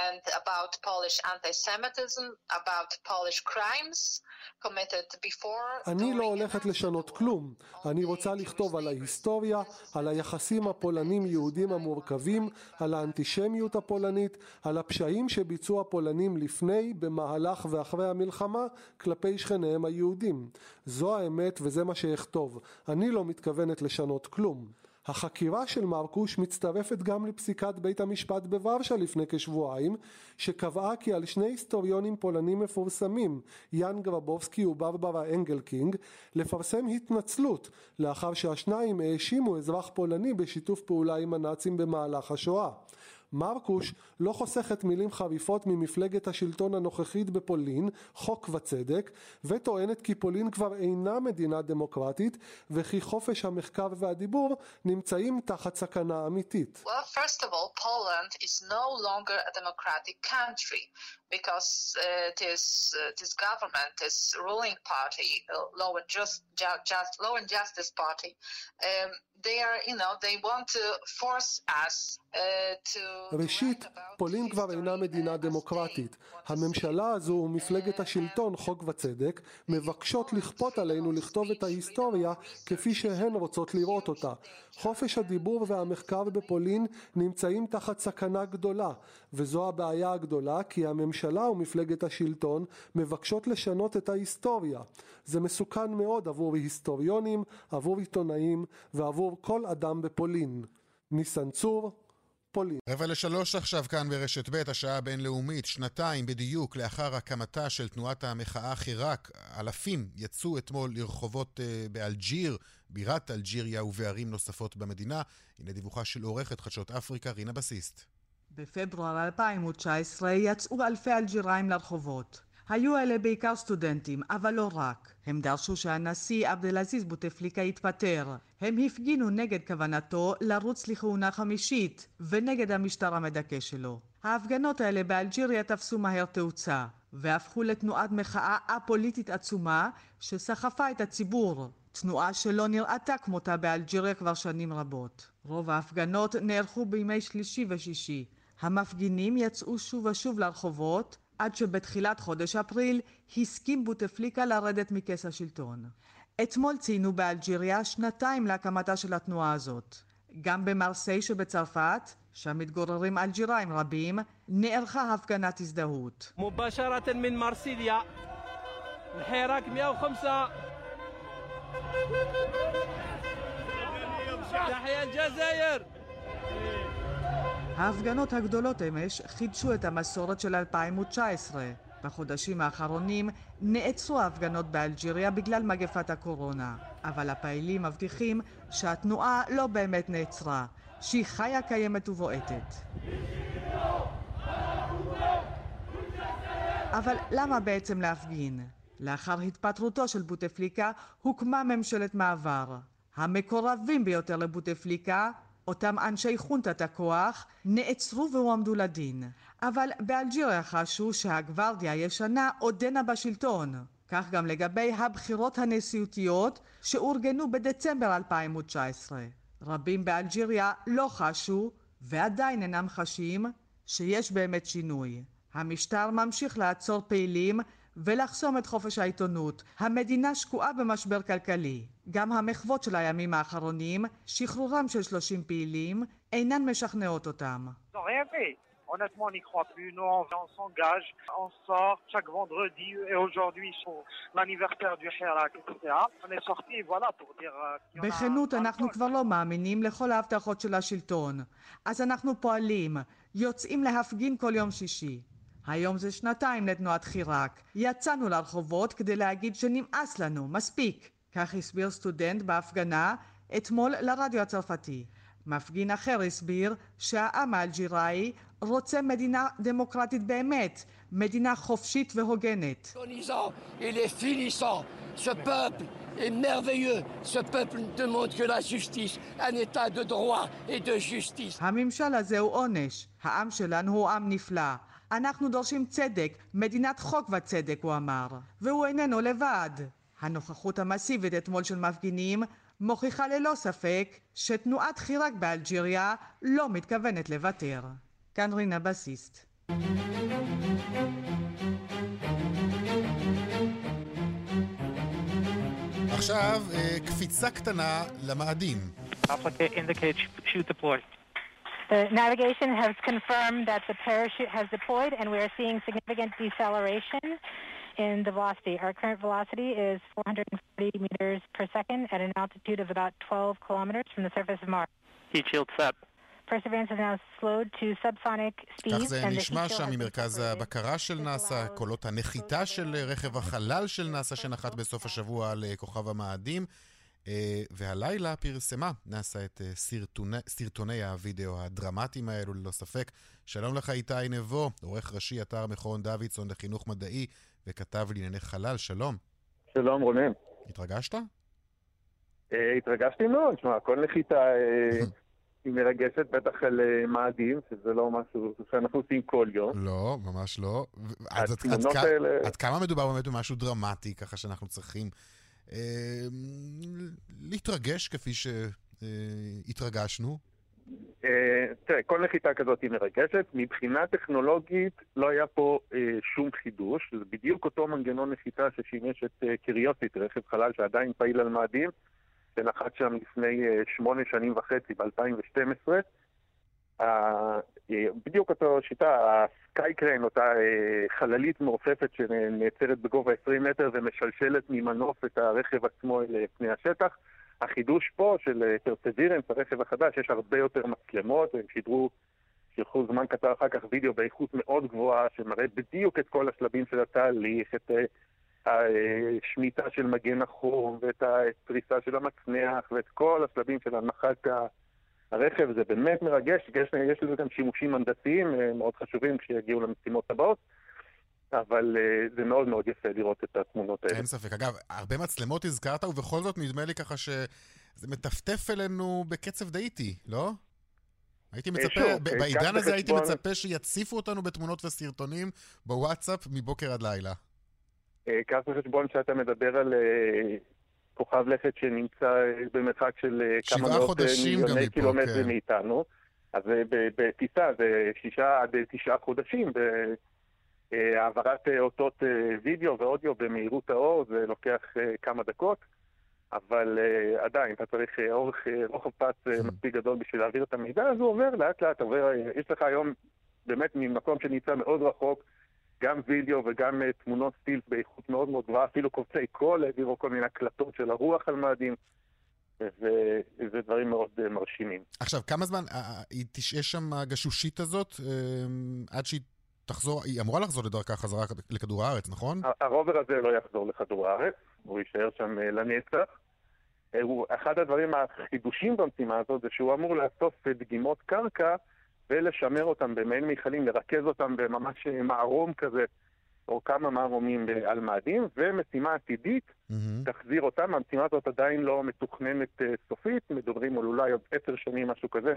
and about Polish anti-Semitism, about Polish crimes committed before. אני לא הולכת לשנות כלום. אני רוצה לכתוב על ההיסטוריה, על היחסים הפולנים-יהודים המורכבים, על האנטישמיות הפולנית, על הפשעים שביצעו הפולנים לפני, במהלך ואחרי המלחמה כלפי שכניהם היהודים. זו האמת וזה מה שאכתוב. אני לא מתכוונת לשנות כלום. החקירה של מרקוש מצטרפת גם לפסיקת בית המשפט בוורשה לפני כשבועיים, שקבעה כי על שני היסטוריונים פולנים מפורסמים, יאן גרבובסקי וברברה אנגלקינג, לפרסם התנצלות, לאחר שהשניים האשימו אזרח פולני בשיתוף פעולה עם הנאצים במהלך השואה. מרקוש לא חוסכת מילים חריפות ממפלגת השלטון הנוכחית בפולין, חוק וצדק, וטוענת כי פולין כבר אינה מדינה דמוקרטית, וכי חופש המחקר והדיבור נמצאים תחת סכנה אמיתית. Well, because uh, this uh, this government, this ruling party, uh, Law and Just, Just Law and Justice Party, um, they are, you know, they want to force us uh, to. ראשית, פולין כבר אינה מדינה דמוקרטית. הממשלה הזו ומפלגת השלטון, חוק וצדק, מבקשות לכפות עלינו לכתוב את ההיסטוריה כפי שהן רוצות לראות אותה. חופש הדיבור והמחקר בפולין נמצאים תחת סכנה גדולה, וזו הבעיה הגדולה כי הממשלה ומפלגת השלטון מבקשות לשנות את ההיסטוריה. זה מסוכן מאוד עבור היסטוריונים, עבור עיתונאים ועבור כל אדם בפולין. ניסן צור, פולין. רבע לשלוש עכשיו כאן ברשת ב', השעה הבינלאומית, שנתיים בדיוק לאחר הקמתה של תנועת המחאה חיראק, אלפים יצאו אתמול לרחובות uh, באלג'יר, בירת אלג'יריה ובערים נוספות במדינה. הנה דיווחה של עורכת חדשות אפריקה, רינה בסיסט. בפברואר 2019 יצאו אלפי אלג'יראים לרחובות. היו אלה בעיקר סטודנטים, אבל לא רק. הם דרשו שהנשיא עבד אל-עזיז בוטפליקה יתפטר. הם הפגינו נגד כוונתו לרוץ לכהונה חמישית, ונגד המשטר המדכא שלו. ההפגנות האלה באלג'יריה תפסו מהר תאוצה, והפכו לתנועת מחאה א-פוליטית עצומה, שסחפה את הציבור. תנועה שלא נראתה כמותה באלג'יריה כבר שנים רבות. רוב ההפגנות נערכו בימי שלישי ושישי. המפגינים יצאו שוב ושוב לרחובות, עד שבתחילת חודש אפריל הסכים בוטפליקה לרדת מכס השלטון. אתמול ציינו באלג'יריה שנתיים להקמתה של התנועה הזאת. גם במרסיי שבצרפת, שם מתגוררים אלג'יראים רבים, נערכה הפגנת הזדהות. מובשרת ההפגנות הגדולות אמש חידשו את המסורת של 2019. בחודשים האחרונים נעצרו ההפגנות באלג'יריה בגלל מגפת הקורונה, אבל הפעילים מבטיחים שהתנועה לא באמת נעצרה, שהיא חיה, קיימת ובועטת. אבל למה בעצם להפגין? לאחר התפטרותו של בוטפליקה הוקמה ממשלת מעבר. המקורבים ביותר לבוטפליקה אותם אנשי חונטת הכוח נעצרו והועמדו לדין. אבל באלג'יריה חשו שהגוורדיה הישנה עודנה בשלטון. כך גם לגבי הבחירות הנשיאותיות שאורגנו בדצמבר 2019. רבים באלג'יריה לא חשו, ועדיין אינם חשים, שיש באמת שינוי. המשטר ממשיך לעצור פעילים ולחסום את חופש העיתונות. המדינה שקועה במשבר כלכלי. גם המחוות של הימים האחרונים, שחרורם של 30 פעילים, אינן משכנעות אותם. Honnêtement, on n'y croit plus. Nous, on, on s'engage, on sort chaque vendredi et aujourd'hui pour l'anniversaire du Hirak, etc. On est sorti, voilà, pour dire... בכנות אנחנו כבר לא מאמינים לכל ההבטחות של השלטון. אז אנחנו פועלים, יוצאים להפגין כל יום שישי. היום זה שנתיים לתנועת חיראק. יצאנו לרחובות כדי להגיד שנמאס לנו, מספיק. כך הסביר סטודנט בהפגנה אתמול לרדיו הצרפתי. מפגין אחר הסביר שהעם האלג'יראי רוצה מדינה דמוקרטית באמת, מדינה חופשית והוגנת. Il est finissant. Ce peuple est merveilleux. Ce peuple ne demande que la justice, un état de droit et de justice. הממשל הזה הוא עונש. העם שלנו הוא עם נפלא. אנחנו דורשים צדק, מדינת חוק וצדק, הוא אמר. והוא איננו לבד. הנוכחות המסיבית אתמול של מפגינים מוכיחה ללא ספק שתנועת חיראק באלג'יריה לא מתכוונת לוותר. כאן רינה בסיסט. עכשיו אה, קפיצה קטנה למאדים. The navigation has confirmed that the parachute has deployed and we are seeing significant deceleration in the velocity. Our current velocity is 440 meters per second at an altitude of about 12 kilometers from the surface of Mars. Heat shield set. Perseverance has now slowed to subsonic speeds. כך זה נשמע שם ממרכז הבקרה של נאס"א, קולות הנחיתה של רכב החלל של נאס"א שנחת בסוף השבוע על אה, כוכב המאדים. אה, והלילה פרסמה נאס"א את אה, סרטוני, סרטוני הווידאו הדרמטיים האלו ללא ספק. שלום לך איתי נבו, עורך ראשי אתר מכון דוידסון לחינוך מדעי וכתב לענייני חלל, שלום. שלום רונן. התרגשת? אה, התרגשתי מאוד, שמע, כל נחיתה <laughs> היא מרגשת, בטח על מאדים, שזה לא משהו שאנחנו עושים כל יום. לא, ממש לא. עד, כמה מדובר באמת במשהו דרמטי, ככה שאנחנו צריכים להתרגש כפי שהתרגשנו? אה, תראה, כל נחיתה כזאת היא מרגשת. מבחינה טכנולוגית לא היה פה אה, שום חידוש. זה בדיוק אותו מנגנון נחיתה ששימש את אה, קיוריוסיטי, רכב חלל שעדיין פעיל על מאדים, שנחת שם לפני אה, שמונה שנים וחצי, ב-2012. אה, אה, בדיוק אותו שיטה, ה sky crane, אותה אה, חללית מעופפת שנעצרת בגובה 20 מטר ומשלשלת ממנוף את הרכב עצמו אל פני השטח. החידוש פה של פרסבירנס, הרכב החדש, יש הרבה יותר מצלמות, הם שידרו, שילחו זמן קצר אחר כך וידאו באיכות מאוד גבוהה, שמראה בדיוק את כל השלבים של התהליך, את אה, השמיטה של מגן החום, ואת הפריסה של המצנח, ואת כל השלבים של הנחת ה- הרכב, זה באמת מרגש, יש, יש לזה גם שימושים הנדסיים אה, מאוד חשובים כשיגיעו למשימות הבאות. אבל uh, זה מאוד מאוד יפה לראות את התמונות האלה. אין ספק. אגב, הרבה מצלמות הזכרת, ובכל זאת נדמה לי ככה שזה מטפטף אלינו בקצב די איטי, לא? הייתי מצפה, שוב, אה, בעידן קח הזה הייתי מצפה שיציפו אותנו בתמונות וסרטונים בוואטסאפ מבוקר עד לילה. אה, קח בחשבון שאתה מדבר על אה, כוכב לכת שנמצא אה, במרחק של אה, כמה מאות אה, מיליוני קילומטרים כן. מאיתנו. אז בטיסה זה שישה עד תשעה חודשים. בהעברת אה, אותות וידאו ואודיו במהירות האור זה לוקח כמה דקות. אבל עדיין, אתה צריך אורך, רוחב פס uh, מספיק גדול בשביל להעביר את המידע, אז הוא עובר לאט לאט, עובר, יש לך היום באמת ממקום שנמצא מאוד רחוק, גם וידאו וגם uh, תמונות סטילס באיכות מאוד מאוד גבוהה, אפילו קובצי קול העבירו כל מיני הקלטות של הרוח על מאדים, וזה דברים מאוד uh, מרשימים. עכשיו, כמה זמן אה, אה, היא תשהה שם הגשושית הזאת אה, עד שהיא תחזור, היא אמורה לחזור לדרכה חזרה לכדור הארץ, נכון? הרובר הזה לא יחזור לכדור הארץ, הוא יישאר שם אה, לנצח. אה, הוא, אחד הדברים החידושים במשימה הזאת זה שהוא אמור לאסוף אה, דגימות קרקע ולשמר אותם במעין מכלים, לרכז אותם בממש אה, מערום כזה, או כמה מערומים על מאדים, ומשימה עתידית תחזיר אותם. המשימה הזאת עדיין לא מתוכננת אה, סופית, מדברים על אולי עוד עשר שנים, משהו כזה.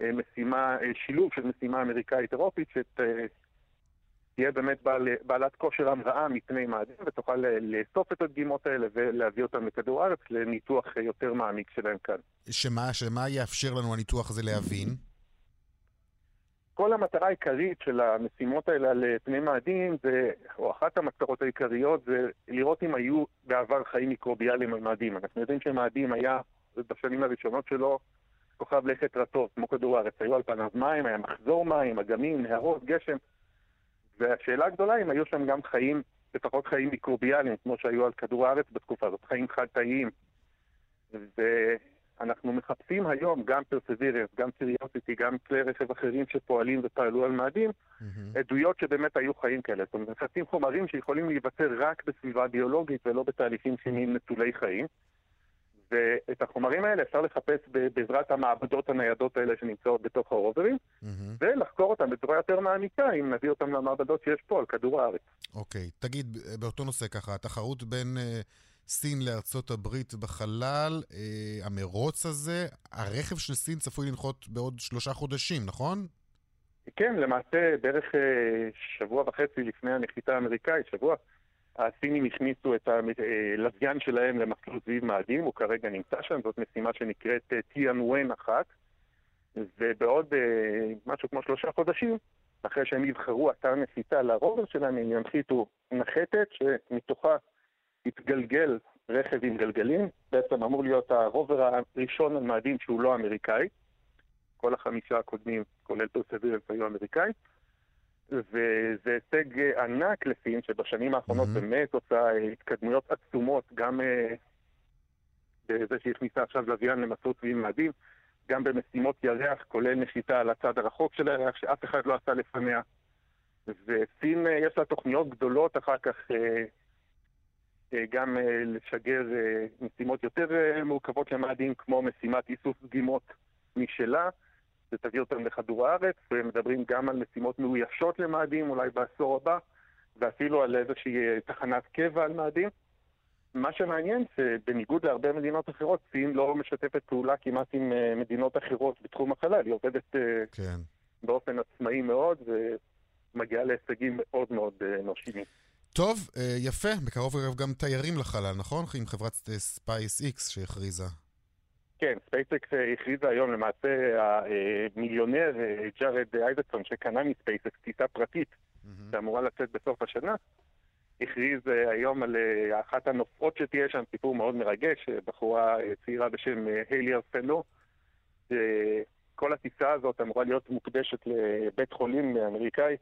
אה, משימה, שילוב של משימה אמריקאית-אירופית, שתהיה באמת בעל, בעלת כושר המראה מפני מאדים, ותוכל לאסוף את הדגימות האלה ולהביא אותם לכדור הארץ לניתוח יותר מעמיק שלהם כאן. שמה, שמה יאפשר לנו הניתוח הזה להבין? כל המטרה העיקרית של המשימות האלה על אה, פני מאדים, או אחת המטרות העיקריות, זה לראות אם היו בעבר חיים מיקרוביאליים על מאדים. אנחנו יודעים שמאדים היה, בשנים הראשונות שלו, כוכב לכת רטוב, כמו כדור הארץ. היו על פניו מים, היה מחזור מים, אגמים, נהרות, גשם. והשאלה הגדולה אם היו שם גם חיים, לפחות חיים מיקרוביאליים, כמו שהיו על כדור הארץ בתקופה הזאת, חיים חד-תאיים. ואנחנו מחפשים היום גם פרסבירנס, גם סיריוסיטי, גם כלי רכב אחרים שפועלים ופעלו על מאדים, עדויות שבאמת היו חיים כאלה. זאת אומרת, מחפשים חומרים שיכולים להיווצר רק בסביבה ביולוגית ולא בתהליכים כימיים נטולי חיים. ואת החומרים האלה אפשר לחפש בעזרת המעבדות הניידות האלה שנמצאות בתוך הרוברים, ולחקור אותם בצורה יותר מעמיקה אם נביא אותם למעבדות שיש פה על כדור הארץ. אוקיי, תגיד, באותו נושא ככה, התחרות בין אה, סין לארצות הברית בחלל, אה, המרוץ הזה, הרכב של סין צפוי לנחות בעוד שלושה חודשים, נכון? כן, למעשה בערך אה, שבוע וחצי לפני הנחיתה האמריקאית, שבוע, הסינים הכניסו את הלוויין שלהם למסלול סביב מאדים, הוא כרגע נמצא שם, זאת משימה שנקראת טיאן ווין אחת, ובעוד אה, משהו כמו שלושה חודשים, אחרי שהם יבחרו אתר נחיתה לרובר שלהם, הם ינחיתו נחתת שמתוכה יתגלגל רכב עם גלגלים, בעצם אמור להיות הרובר הראשון על מאדים שהוא לא אמריקאי. כל החמישה הקודמים, כולל פרסבירנס, היו אמריקאים. וזה הישג ענק לסין, שבשנים האחרונות באמת עושה התקדמויות עצומות, גם אה, בזה שהכניסה עכשיו לוויין למסעות סביב מאדים, גם במשימות ירח, כולל נחיתה על הצד הרחוק של הירח, שאף אחד לא עשה לפניה. וסין, אה, יש לה תוכניות גדולות אחר כך אה, גם אה, לשגר אה, משימות יותר אה, מורכבות למאדים, כמו משימת איסוף דגימות משלה. שתביא אותם לכדור הארץ, ומדברים גם על משימות מאוישות למאדים, אולי בעשור הבא, ואפילו על איזושהי אה, תחנת קבע על מאדים. מה שמעניין, שבניגוד להרבה מדינות אחרות, סין לא משתפת פעולה כמעט עם אה, מדינות אחרות בתחום החלל. היא עובדת אה, כן. באופן עצמאי מאוד, ומגיעה להישגים מאוד מאוד אה, מרשימים. טוב, אה, יפה, בקרוב אגב גם תיירים לחלל, נכון? עם חברת SpaceX שהכריזה. כן, SpaceX הכריזה היום למעשה המיליונר אה, ג'ארד אייזקסון שקנה מ SpaceX טיסה פרטית שאמורה לצאת בסוף השנה, הכריז אה, היום על אה, אחת הנוסעות שתהיה שם, סיפור מאוד מרגש, אה, בחורה אה, צעירה בשם אה, היילי ארסנו. כל הטיסה הזאת אמורה להיות מוקדשת לבית חולים אמריקאי,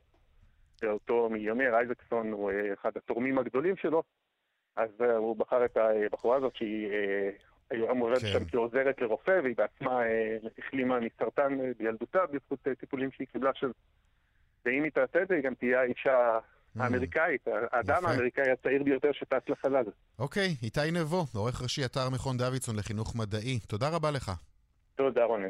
ואותו מיליונר אייזקסון הוא אה, אחד התורמים הגדולים שלו, אז אה, הוא בחר את הבחורה הזאת שהיא אה, היום עובדת כן. שם כעוזרת לרופא, והיא בעצמה החלימה מסרטן בילדותה בזכות טיפולים שהיא קיבלה שם. ואם היא תעשה את זה, היא גם תהיה האישה האמריקאית, האדם. האמריקאי הצעיר ביותר שטס לחלל. אוקיי, איתי נבו, עורך ראשי אתר מכון דוידסון לחינוך מדעי. תודה רבה לך. תודה, רונן.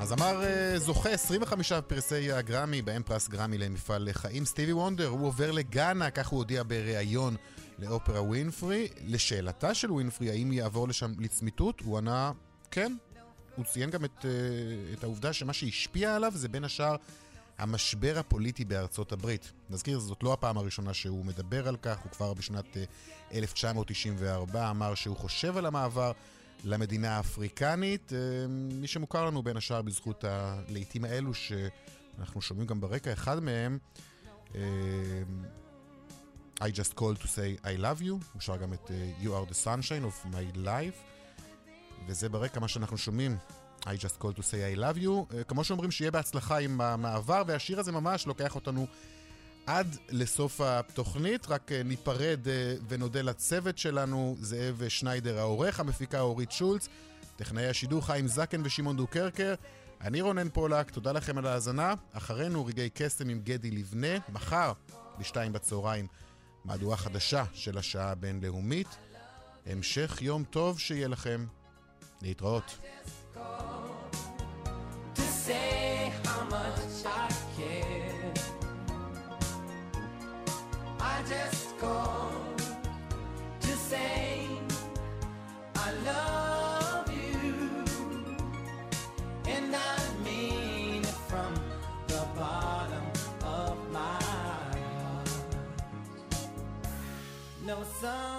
אז אמר אה, זוכה 25 פרסי הגרמי, בהם פרס גרמי למפעל חיים, סטיבי וונדר, הוא עובר לגאנה, כך הוא הודיע בריאיון לאופרה ווינפרי. לשאלתה של ווינפרי, האם יעבור לשם לצמיתות, הוא ענה כן. הוא ציין גם את, אה, את העובדה שמה שהשפיע עליו זה בין השאר המשבר הפוליטי בארצות הברית. נזכיר, זאת לא הפעם הראשונה שהוא מדבר על כך, הוא כבר בשנת 1994 אה, אמר שהוא חושב על המעבר למדינה האפריקנית, אה, מי שמוכר לנו בין השאר בזכות הלעיתים האלו שאנחנו שומעים גם ברקע, אחד מהם, אה, I just called to say I love you, הוא שר גם את You are the sunshine of my life, וזה ברקע מה שאנחנו שומעים. I just called to say I love you. כמו שאומרים, שיהיה בהצלחה עם המעבר, והשיר הזה ממש לוקח אותנו עד לסוף התוכנית. רק אה, ניפרד אה, ונודה לצוות שלנו, זאב שניידר העורך, המפיקה אורית שולץ, טכנאי השידור חיים זקן ושמעון דוקרקר. אני רונן פולק, תודה לכם על ההאזנה. אחרינו רגעי קסם עם גדי לבנה, מחר בשתיים בצהריים, מהדורה חדשה של השעה הבינלאומית. המשך יום טוב שיהיה לכם. להתראות. Say how much I care. I just called to say I love you, and I mean it from the bottom of my heart. No summer's